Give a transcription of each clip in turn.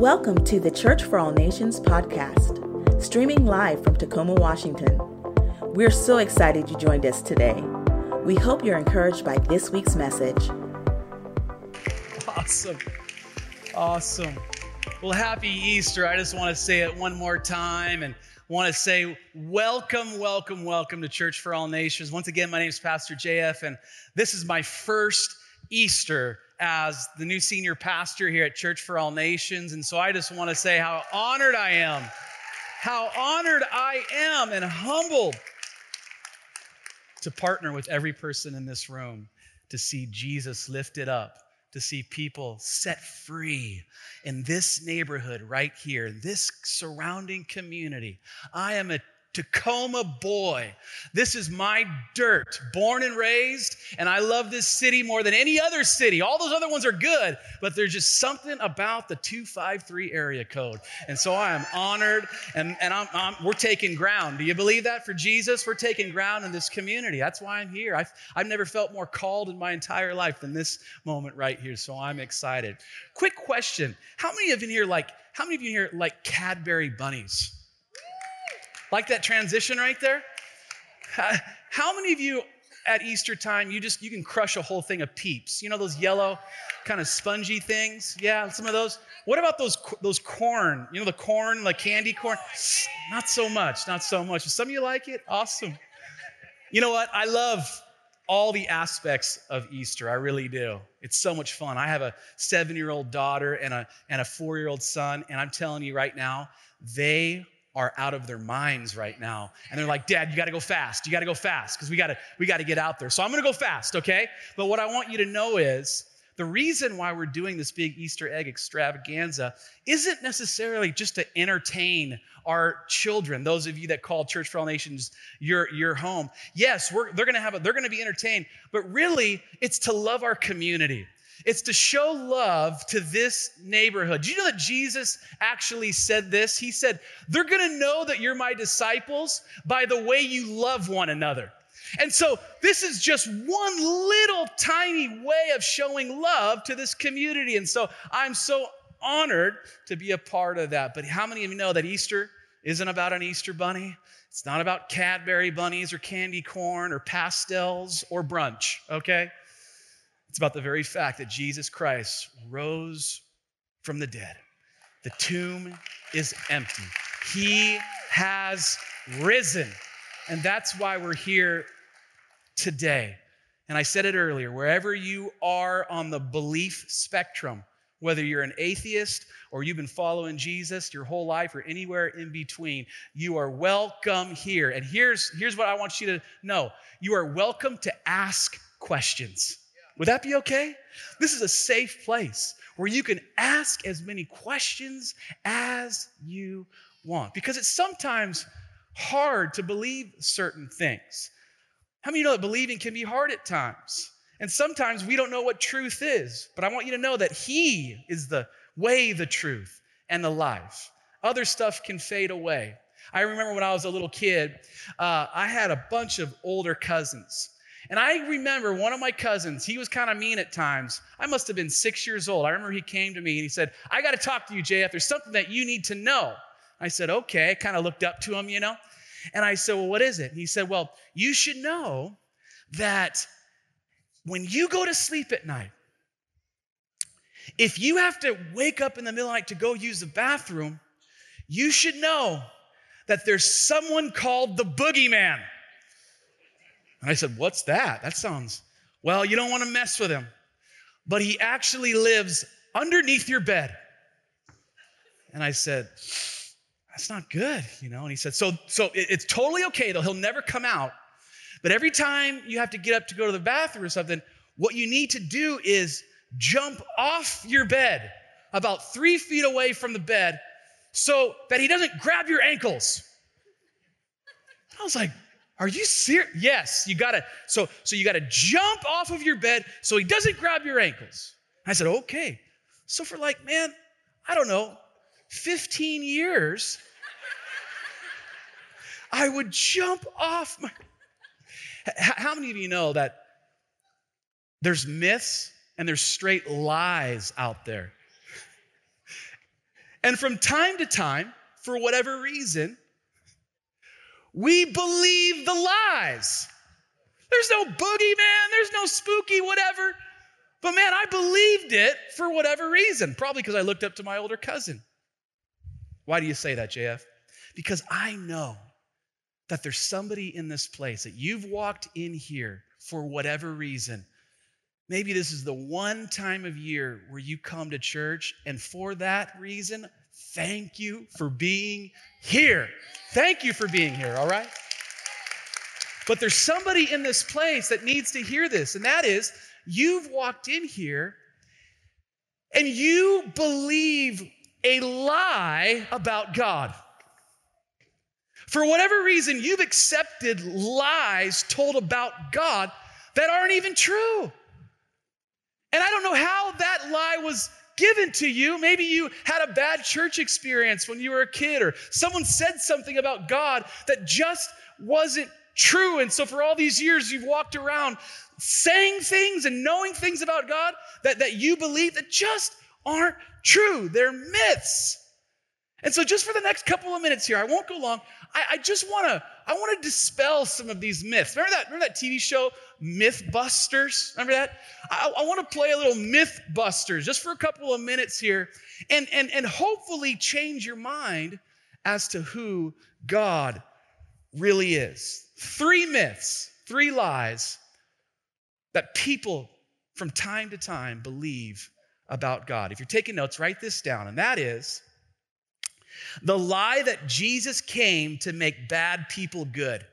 Welcome to the Church for All Nations podcast, streaming live from Tacoma, Washington. We're so excited you joined us today. We hope you're encouraged by this week's message. Awesome. Awesome. Well, happy Easter. I just want to say it one more time and want to say welcome, welcome, welcome to Church for All Nations. Once again, my name is Pastor JF, and this is my first Easter as the new senior pastor here at Church for All Nations. And so I just want to say how honored I am, how honored I am, and humbled to partner with every person in this room to see Jesus lifted up, to see people set free in this neighborhood right here, this surrounding community. I am a Tacoma boy. This is my dirt, born and raised, and I love this city more than any other city. All those other ones are good, but there's just something about the 253 area code. And so I am honored, and, and I'm, I'm, we're taking ground. Do you believe that for Jesus? We're taking ground in this community. That's why I'm here. I've, I've never felt more called in my entire life than this moment right here, so I'm excited. Quick question How many of you here like, how many of you here like Cadbury bunnies? Like that transition right there? How many of you at Easter time, you just you can crush a whole thing of peeps. You know those yellow, kind of spongy things? Yeah, some of those. What about those those corn? You know the corn, the candy corn? Not so much, not so much. Some of you like it? Awesome. You know what? I love all the aspects of Easter. I really do. It's so much fun. I have a seven-year-old daughter and a and a four-year-old son, and I'm telling you right now, they are out of their minds right now. And they're like dad you got to go fast. You got to go fast because we got to we got to get out there. So i'm to go fast okay? But what i want you to know is the reason why we're doing this big easter egg extravaganza isn't necessarily just to entertain our children those of you that call church for all nations your your home. Yes we're, they're to have a, they're to be entertained but really it's to love our community it's to show love to this neighborhood. Do you know that Jesus actually said this? He said, They're to know that you're my disciples by the way you love one another. And so, this is just one little tiny way of showing love to this community. And so, I'm so honored to be a part of that. But how many of you know that Easter isn't about an Easter bunny? It's not about Cadbury bunnies or candy corn or pastels or brunch, okay? It's about the very fact that Jesus Christ rose from the dead. The tomb is empty. He has risen. And that's why we're here today. And I said it earlier wherever you are on the belief spectrum, whether you're an atheist or you've been following Jesus your whole life or anywhere in between, you are welcome here. And here's, here's what I want you to know you are welcome to ask questions. Would that be okay? This is a safe place where you can ask as many questions as you want because it's sometimes hard to believe certain things. How many know that believing can be hard at times? And sometimes we don't know what truth is, but I want you to know that He is the way, the truth, and the life. Other stuff can fade away. I remember when I was a little kid, uh, I had a bunch of older cousins. And I remember one of my cousins, he was kind of mean at times. I must have been six years old. I remember he came to me and he said, I got to talk to you, JF. There's something that you need to know. I said, okay. I kind of looked up to him, you know. And I said, well, what is it? And he said, well, you should know that when you go to sleep at night, if you have to wake up in the middle of the night to go use the bathroom, you should know that there's someone called the boogeyman. And I said, What's that? That sounds, well, you don't want to mess with him. But he actually lives underneath your bed. And I said, That's not good, you know? And he said, So, so it's totally okay, though. He'll never come out. But every time you have to get up to go to the bathroom or something, what you need to do is jump off your bed about three feet away from the bed so that he doesn't grab your ankles. I was like, are you serious? Yes, you gotta. So, so you gotta jump off of your bed so he doesn't grab your ankles. I said, okay. So for like, man, I don't know, 15 years, I would jump off my. How many of you know that there's myths and there's straight lies out there? And from time to time, for whatever reason, we believe the lies. There's no boogeyman, there's no spooky whatever. But man, I believed it for whatever reason. Probably because I looked up to my older cousin. Why do you say that, JF? Because I know that there's somebody in this place that you've walked in here for whatever reason. Maybe this is the one time of year where you come to church, and for that reason, thank you for being here. Thank you for being here, all right? But there's somebody in this place that needs to hear this, and that is you've walked in here and you believe a lie about God. For whatever reason, you've accepted lies told about God that aren't even true. And I don't know how that lie was given to you. Maybe you had a bad church experience when you were a kid, or someone said something about God that just wasn't true. And so for all these years, you've walked around saying things and knowing things about God that, that you believe that just aren't true. They're myths. And so just for the next couple of minutes here, I won't go long. I, I just want to I want to dispel some of these myths. Remember that remember that TV show Mythbusters? Remember that? I, I want to play a little Mythbusters just for a couple of minutes here, and and and hopefully change your mind as to who God really is. Three myths, three lies that people from time to time believe about God. If you're taking notes, write this down, and that is the lie that Jesus came to make bad people good.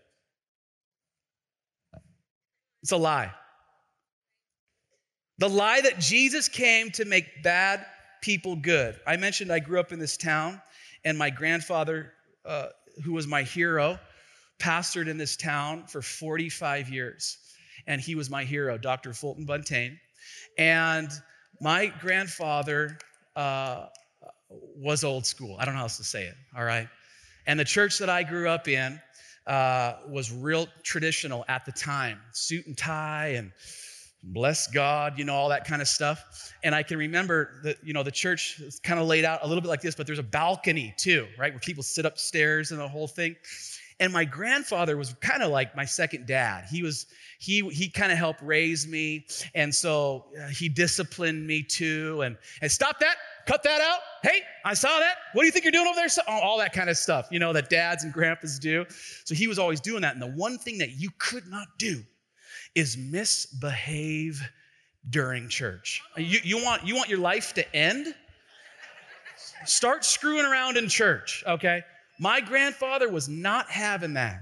It's a lie. The lie that Jesus came to make bad people good. I mentioned I grew up in this town, and my grandfather, uh, who was my hero, pastored in this town for 45 years. And he was my hero, Dr. Fulton Buntain. And my grandfather uh, was old school. I don't know how else to say it, all right? And the church that I grew up in uh, was real traditional at the time suit and tie and bless God, you know, all that kind of stuff. And I can remember that, you know, the church is kind of laid out a little bit like this, but there's a balcony too, right? Where people sit upstairs and the whole thing. And my grandfather was kind of like my second dad. He was he he kind of helped raise me, and so uh, he disciplined me too. And and stop that, cut that out. Hey, I saw that. What do you think you're doing over there? So, all that kind of stuff, you know, that dads and grandpas do. So he was always doing that. And the one thing that you could not do is misbehave during church. You, you want you want your life to end? Start screwing around in church, okay? My grandfather was not having that,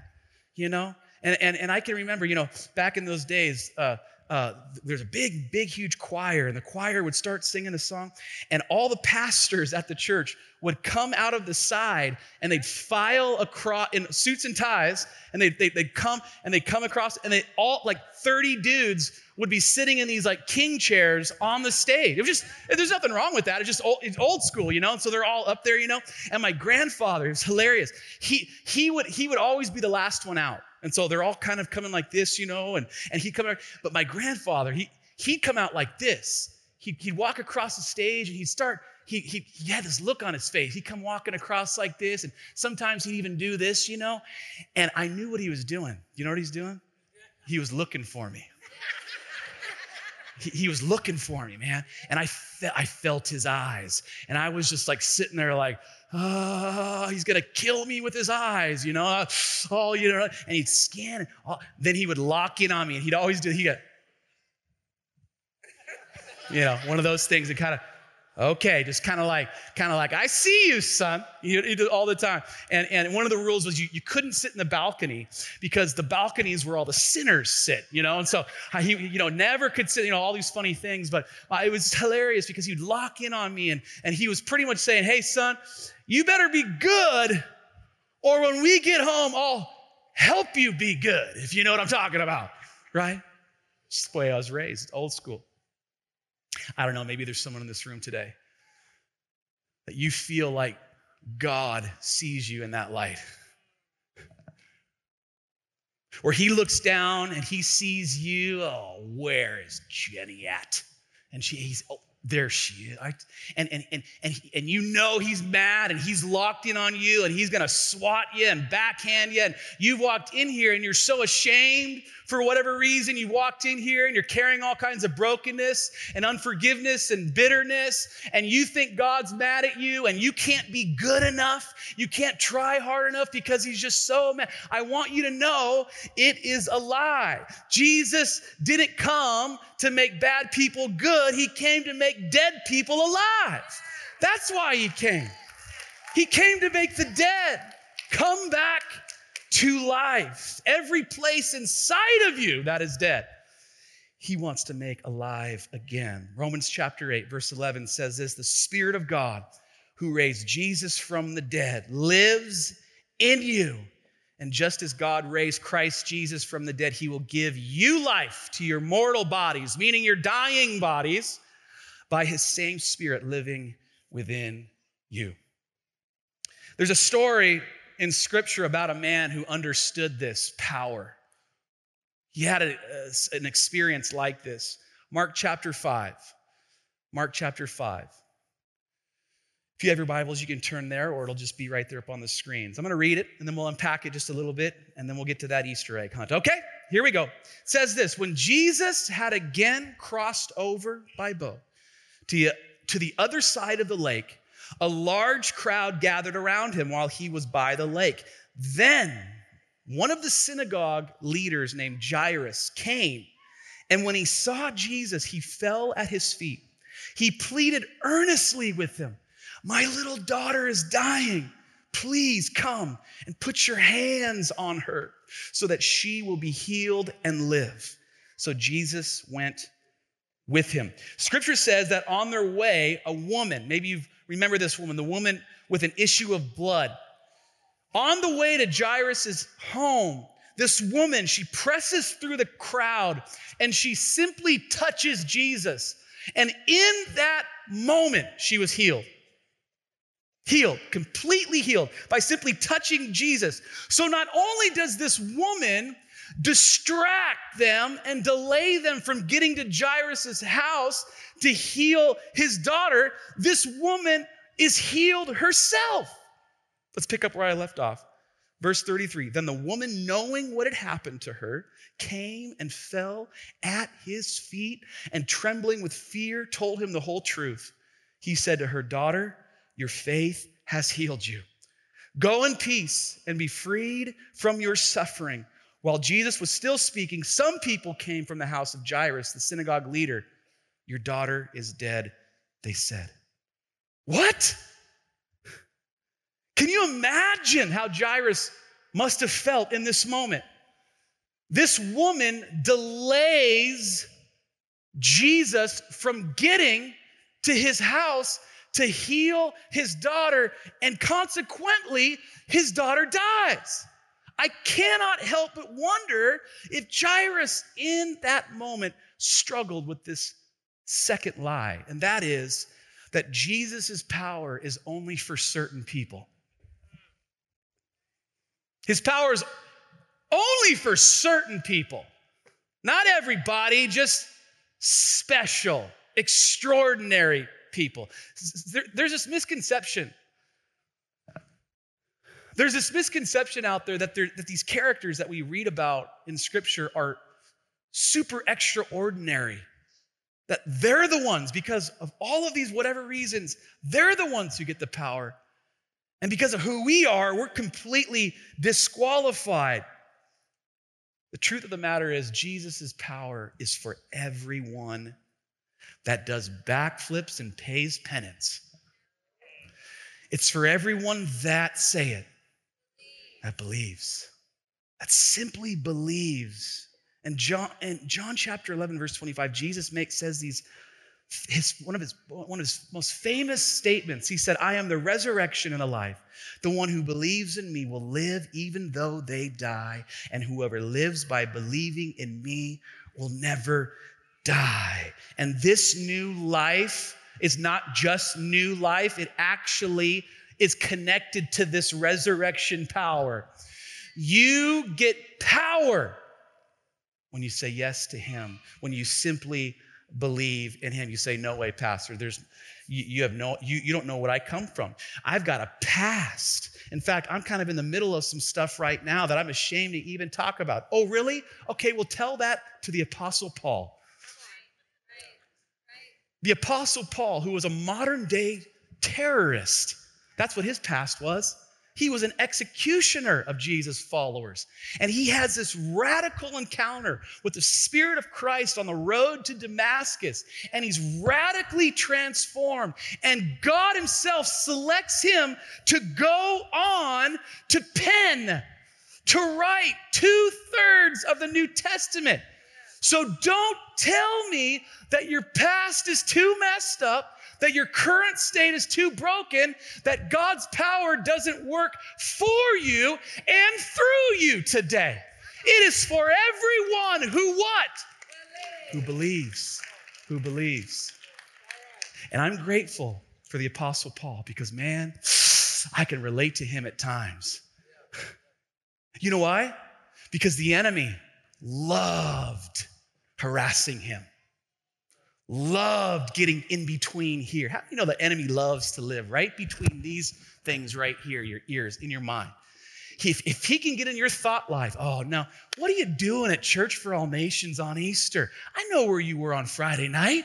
you know? And, and, and I can remember, you know, back in those days, uh, uh, there's a big, big, huge choir, and the choir would start singing a song, and all the pastors at the church would come out of the side and they'd file across in suits and ties, and they'd, they'd, they'd come and they'd come across, and they all like 30 dudes would be sitting in these like king chairs on the stage. It was just, there's nothing wrong with that. It's just old, it's old school, you know? And so they're all up there, you know? And my grandfather, it was hilarious. He, he, would, he would always be the last one out. And so they're all kind of coming like this, you know, and, and he'd come out. But my grandfather, he, he'd come out like this. He'd, he'd walk across the stage and he'd start, he, he, he had this look on his face. He'd come walking across like this. And sometimes he'd even do this, you know. And I knew what he was doing. You know what he's doing? He was looking for me. He, he was looking for me, man. And I, fe- I felt his eyes. And I was just like sitting there, like, oh, he's gonna kill me with his eyes, you know. Oh, you know, and he'd scan. Oh, then he would lock in on me, and he'd always do. He got, you know, one of those things that kind of Okay, just kind of like, kind of like, I see you, son. You, you do all the time. And, and one of the rules was you, you couldn't sit in the balcony because the balcony is where all the sinners sit, you know? And so he, you know, never could sit, you know, all these funny things. But uh, it was hilarious because he'd lock in on me and, and he was pretty much saying, hey, son, you better be good or when we get home, I'll help you be good, if you know what I'm talking about, right? Just the way I was raised, old school. I don't know, maybe there's someone in this room today that you feel like God sees you in that light. Where he looks down and he sees you, oh, where is Jenny at? And she, he's, oh, there she is. I, and, and, and, and, and you know he's mad and he's locked in on you and he's gonna swat you and backhand you. And you've walked in here and you're so ashamed for whatever reason. You walked in here and you're carrying all kinds of brokenness and unforgiveness and bitterness. And you think God's mad at you and you can't be good enough. You can't try hard enough because he's just so mad. I want you to know it is a lie. Jesus didn't come to make bad people good, he came to make dead people alive. That's why he came. He came to make the dead come back to life. Every place inside of you that is dead, he wants to make alive again. Romans chapter 8, verse 11 says this The Spirit of God who raised Jesus from the dead lives in you. And just as God raised Christ Jesus from the dead, he will give you life to your mortal bodies, meaning your dying bodies, by his same spirit living within you. There's a story in scripture about a man who understood this power. He had a, a, an experience like this. Mark chapter 5. Mark chapter 5. If you have your Bibles, you can turn there, or it'll just be right there up on the screens. I'm going to read it, and then we'll unpack it just a little bit, and then we'll get to that Easter egg hunt. Okay, here we go. It says this When Jesus had again crossed over by boat to, to the other side of the lake, a large crowd gathered around him while he was by the lake. Then one of the synagogue leaders named Jairus came, and when he saw Jesus, he fell at his feet. He pleaded earnestly with him. My little daughter is dying. Please come and put your hands on her so that she will be healed and live. So Jesus went with him. Scripture says that on their way, a woman, maybe you remember this woman, the woman with an issue of blood. On the way to Jairus' home, this woman, she presses through the crowd and she simply touches Jesus. And in that moment, she was healed healed, completely healed by simply touching Jesus. So not only does this woman distract them and delay them from getting to Jairus' house to heal his daughter, this woman is healed herself. Let's pick up where I left off. Verse 33 Then the woman, knowing what had happened to her, came and fell at his feet and trembling with fear told him the whole truth. He said to her, Daughter, your faith has healed you. Go in peace and be freed from your suffering. While Jesus was still speaking, some people came from the house of Jairus, the synagogue leader. Your daughter is dead, they said. What? Can you imagine how Jairus must have felt in this moment? This woman delays Jesus from getting to his house to heal his daughter, and consequently, his daughter dies. I cannot help but wonder if Jairus in that moment struggled with this second lie, and that is that Jesus' power is only for certain people. His power is only for certain people, not everybody, just special, extraordinary people. There's this misconception. There's this misconception out there that, there that these characters that we read about in Scripture are super extraordinary. That they're the ones, because of all of these whatever reasons, they're the ones who get the power. And because of who we are, we're completely disqualified. The truth of the matter is, Jesus' power is for everyone that does backflips and pays penance. It's for everyone that say it, that believes, that simply believes. And John, in John chapter 11, verse 25, Jesus makes says these his, one, of his, one of his most famous statements. He said, I am the resurrection and the life. The one who believes in me will live even though they die, and whoever lives by believing in me will never die. And this new life is not just new life, it actually is connected to this resurrection power. You get power when you say yes to Him, when you simply believe in him. You say, No way, Pastor. There's you, you have no, you, you don't know what I come from. I've got a past. In fact, I'm kind of in the middle of some stuff right now that I'm ashamed to even talk about. Oh, really? Okay, well, tell that to the Apostle Paul. The Apostle Paul, who was a modern day terrorist, that's what his past was. He was an executioner of Jesus' followers. And he has this radical encounter with the Spirit of Christ on the road to Damascus. And he's radically transformed. And God Himself selects him to go on to pen, to write two thirds of the New Testament. So don't tell me that your past is too messed up that your current state is too broken, that God's power doesn't work for you and through you today. It is for everyone who what? Who believes. Who believes. And I'm grateful for the Apostle Paul because, man, I can relate to him at times. You know why? Because the enemy loved harassing him loved getting in between here. How you know the enemy loves to live right between these things right here, your ears, in your mind? If, if he can get in your thought life, oh, now, what are you doing at Church for All Nations on Easter? I know where you were on Friday night.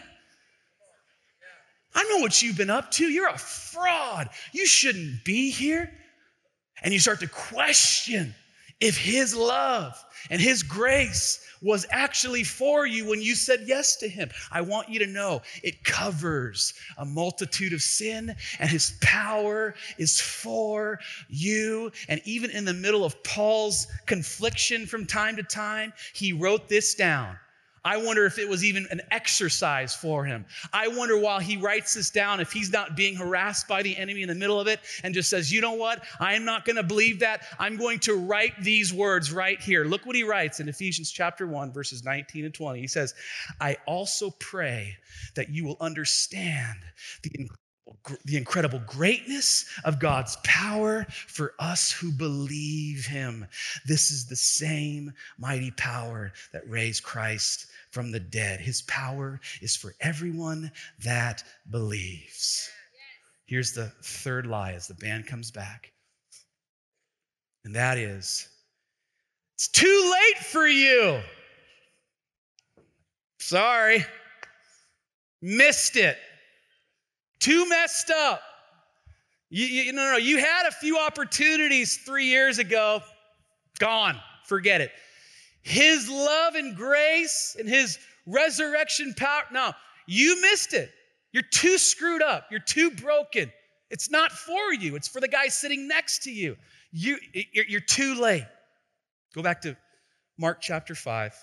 I know what you've been up to. You're a fraud. You shouldn't be here. And you start to question if his love and his grace was actually for you when you said yes to him. I want you to know it covers a multitude of sin, and his power is for you. And even in the middle of Paul's confliction from time to time, he wrote this down. I wonder if it was even an exercise for him. I wonder while he writes this down, if he's not being harassed by the enemy in the middle of it and just says, you know what? I am not going to believe that. I'm going to write these words right here. Look what he writes in Ephesians chapter 1, verses 19 and 20. He says, I also pray that you will understand the the incredible greatness of God's power for us who believe Him. This is the same mighty power that raised Christ from the dead. His power is for everyone that believes. Here's the third lie as the band comes back, and that is it's too late for you. Sorry, missed it. Too messed up. You, you, no, no, you had a few opportunities three years ago. Gone. Forget it. His love and grace and his resurrection power. No, you missed it. You're too screwed up. You're too broken. It's not for you. It's for the guy sitting next to you. You, you're too late. Go back to Mark chapter 5.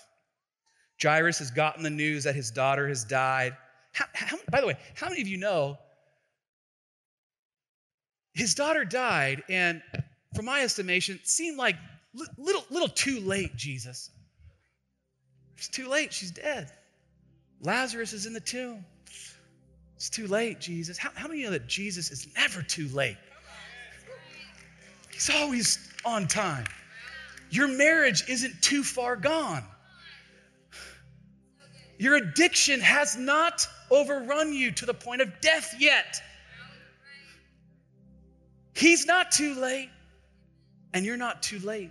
Jairus has gotten the news that his daughter has died. How, how, by the way, how many of you know his daughter died, and from my estimation, seemed like little, little too late, Jesus. It's too late. She's dead. Lazarus is in the tomb. It's too late, Jesus. How, how many know that Jesus is never too late? He's always on time. Your marriage isn't too far gone. Your addiction has not overrun you to the point of death yet. He's not too late, and you're not too late.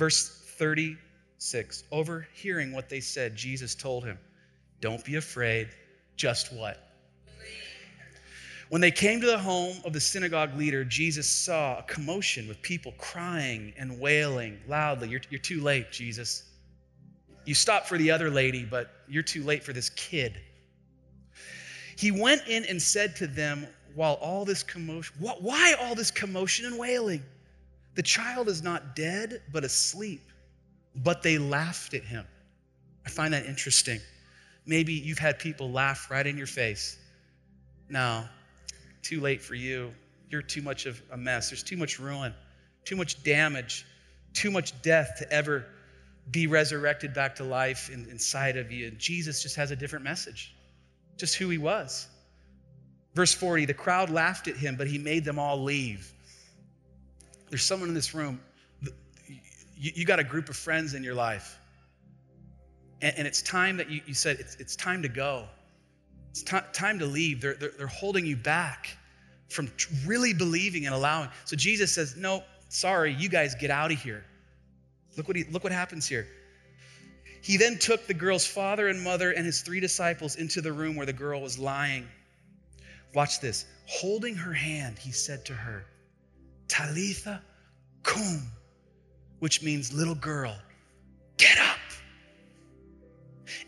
Verse 36 Overhearing what they said, Jesus told him, Don't be afraid, just what? When they came to the home of the synagogue leader, Jesus saw a commotion with people crying and wailing loudly. You're, you're too late, Jesus. You stopped for the other lady, but you're too late for this kid. He went in and said to them, while all this commotion, why all this commotion and wailing? The child is not dead, but asleep. But they laughed at him. I find that interesting. Maybe you've had people laugh right in your face. No, too late for you. You're too much of a mess. There's too much ruin, too much damage, too much death to ever be resurrected back to life in, inside of you. And Jesus just has a different message, just who he was. Verse 40 the crowd laughed at him, but he made them all leave. There's someone in this room, you, got a group of friends in your life. And, it's time that you, said, it's, time to go. It's time to leave. They're, they're holding you back from really believing and allowing. So Jesus says, No, sorry, you guys get out of here. Look what, he, look what happens here. He then took the girl's father and mother and his three disciples into the room where the girl was lying. Watch this. Holding her hand, he said to her, Talitha cum, which means little girl, get up.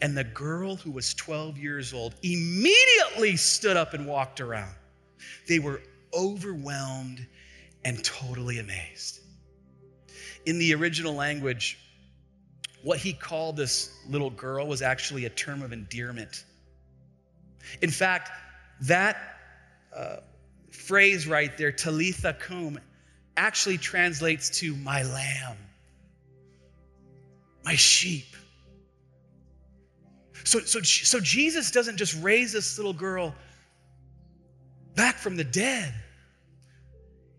And the girl who was 12 years old immediately stood up and walked around. They were overwhelmed and totally amazed. In the original language, what he called this little girl was actually a term of endearment. In fact, that uh, phrase right there, Talitha cum, actually translates to my lamb, my sheep. So, so, so Jesus doesn't just raise this little girl back from the dead,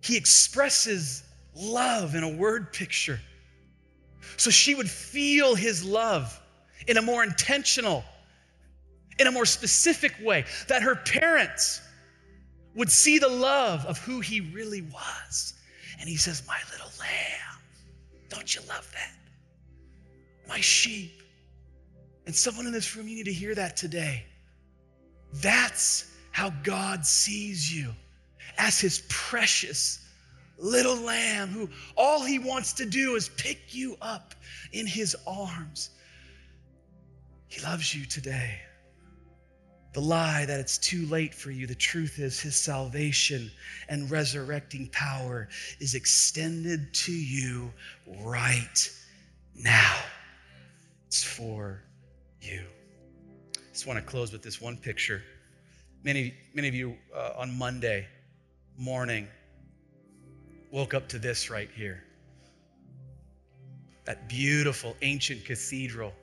he expresses love in a word picture. So she would feel his love in a more intentional, in a more specific way, that her parents would see the love of who he really was. And he says, My little lamb, don't you love that? My sheep. And someone in this room, you need to hear that today. That's how God sees you as his precious little lamb who all he wants to do is pick you up in his arms. He loves you today. The lie that it's too late for you, the truth is his salvation and resurrecting power is extended to you right now. It's for you. I just want to close with this one picture. Many, many of you uh, on Monday morning woke up to this right here. That beautiful ancient cathedral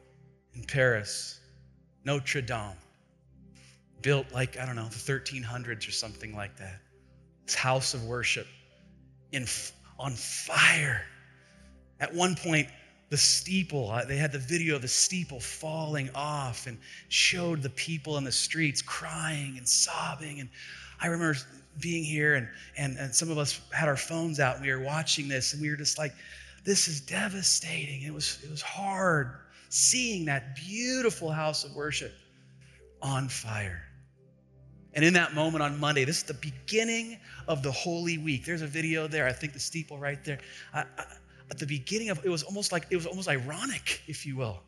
in Paris, Notre Dame, built like, I don't know, the 1300s or something like that. This house of worship in, on fire. At one point, the steeple, uh, they had the video of the steeple falling off and showed the people in the streets crying and sobbing. And I remember being here and, and, and some of us had our phones out and we were watching this and we were just like, this is devastating. It was, it was hard seeing that beautiful house of worship on fire. And in that moment on Monday, this is the beginning of the Holy Week. There's a video there. I think the steeple right there. I, I, at the beginning of it was almost like it was almost ironic, if you will.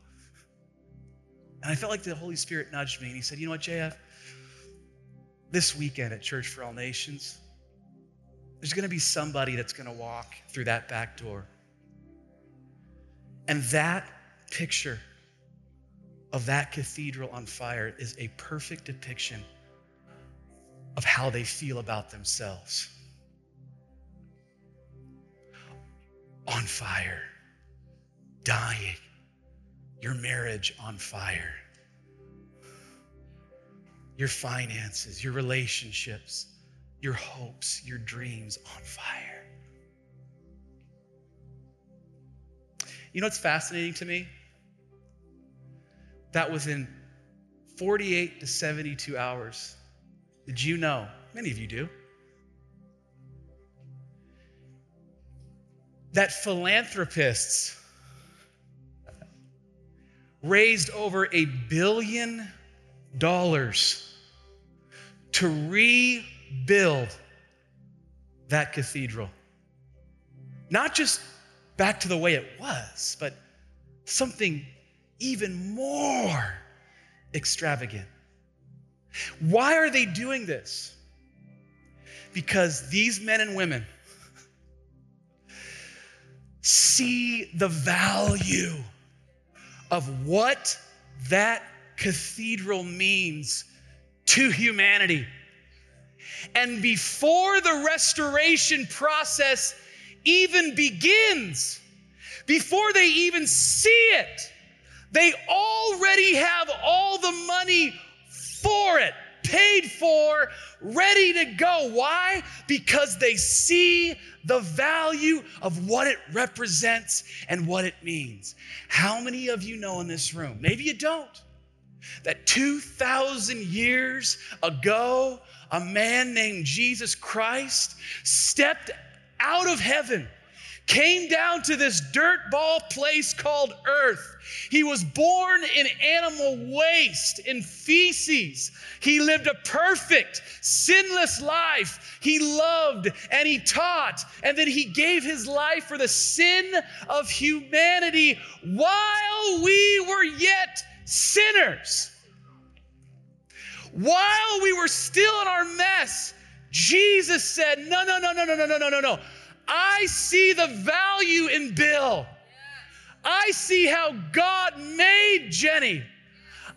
And I felt like the Holy Spirit nudged me and he said, "You know what, JF? this weekend at Church for All Nations, there's going to be somebody that's going to walk through that back door. And that picture of that cathedral on fire is a perfect depiction of how they feel about themselves. On fire, dying, your marriage on fire your finances, your relationships, your hopes, your dreams on fire. You know what's fascinating to me? That within 48 to 72 hours, did you know? Many of you do. That philanthropists raised over a billion dollars to rebuild that cathedral. Not just back to the way it was, but something even more extravagant. Why are they doing this? Because these men and women see the value of what that cathedral means to humanity. And before the restoration process even begins, before they even see it, they already have all the money. For, ready to go. Why? Because they see the value of what it represents and what it means. How many of you know in this room? Maybe you don't. That 2,000 years ago, a man named Jesus Christ stepped out of heaven came down to this dirt ball place called earth. He was born in animal waste, in feces. He lived a perfect, sinless life. He loved and he taught, and then he gave his life for the sin of humanity while we were yet sinners. While we were still in our mess, Jesus said, No, no, no, no, no, no, no, no, no, no. I see the value in Bill. I see how God made Jenny.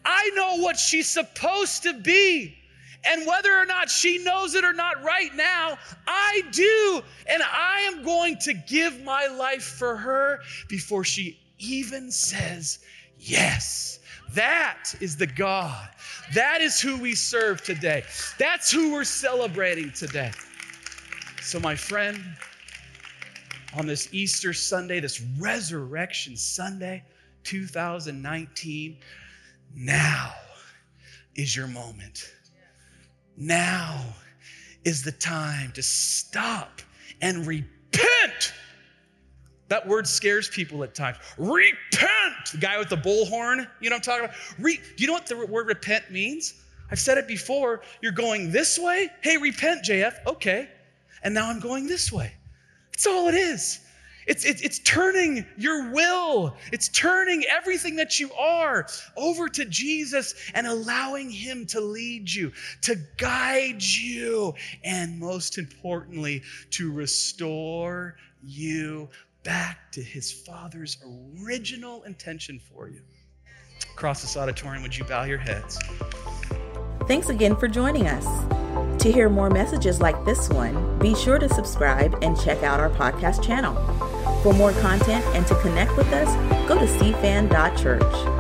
I know what she's supposed to be. And whether or not she knows it or not right now, I do. And I am going to give my life for her before she even says yes. That is the God. That is who we serve today. That's who we're celebrating today. So, my friend, on this Easter Sunday, this Resurrection Sunday 2019. Now is your moment. Now is the time to stop and repent. That word scares people at times. Repent! The guy with the bullhorn, you know what I'm talking about? Re- Do you know what the word repent means? I've said it before. You're going this way. Hey, repent, JF. Okay. And now I'm going this way. That's all it is. It's, it's, it's turning your will, it's turning everything that you are over to Jesus and allowing Him to lead you, to guide you, and most importantly, to restore you back to His Father's original intention for you. Across this auditorium, would you bow your heads? Thanks again for joining us. To hear more messages like this one, be sure to subscribe and check out our podcast channel. For more content and to connect with us, go to cfan.church.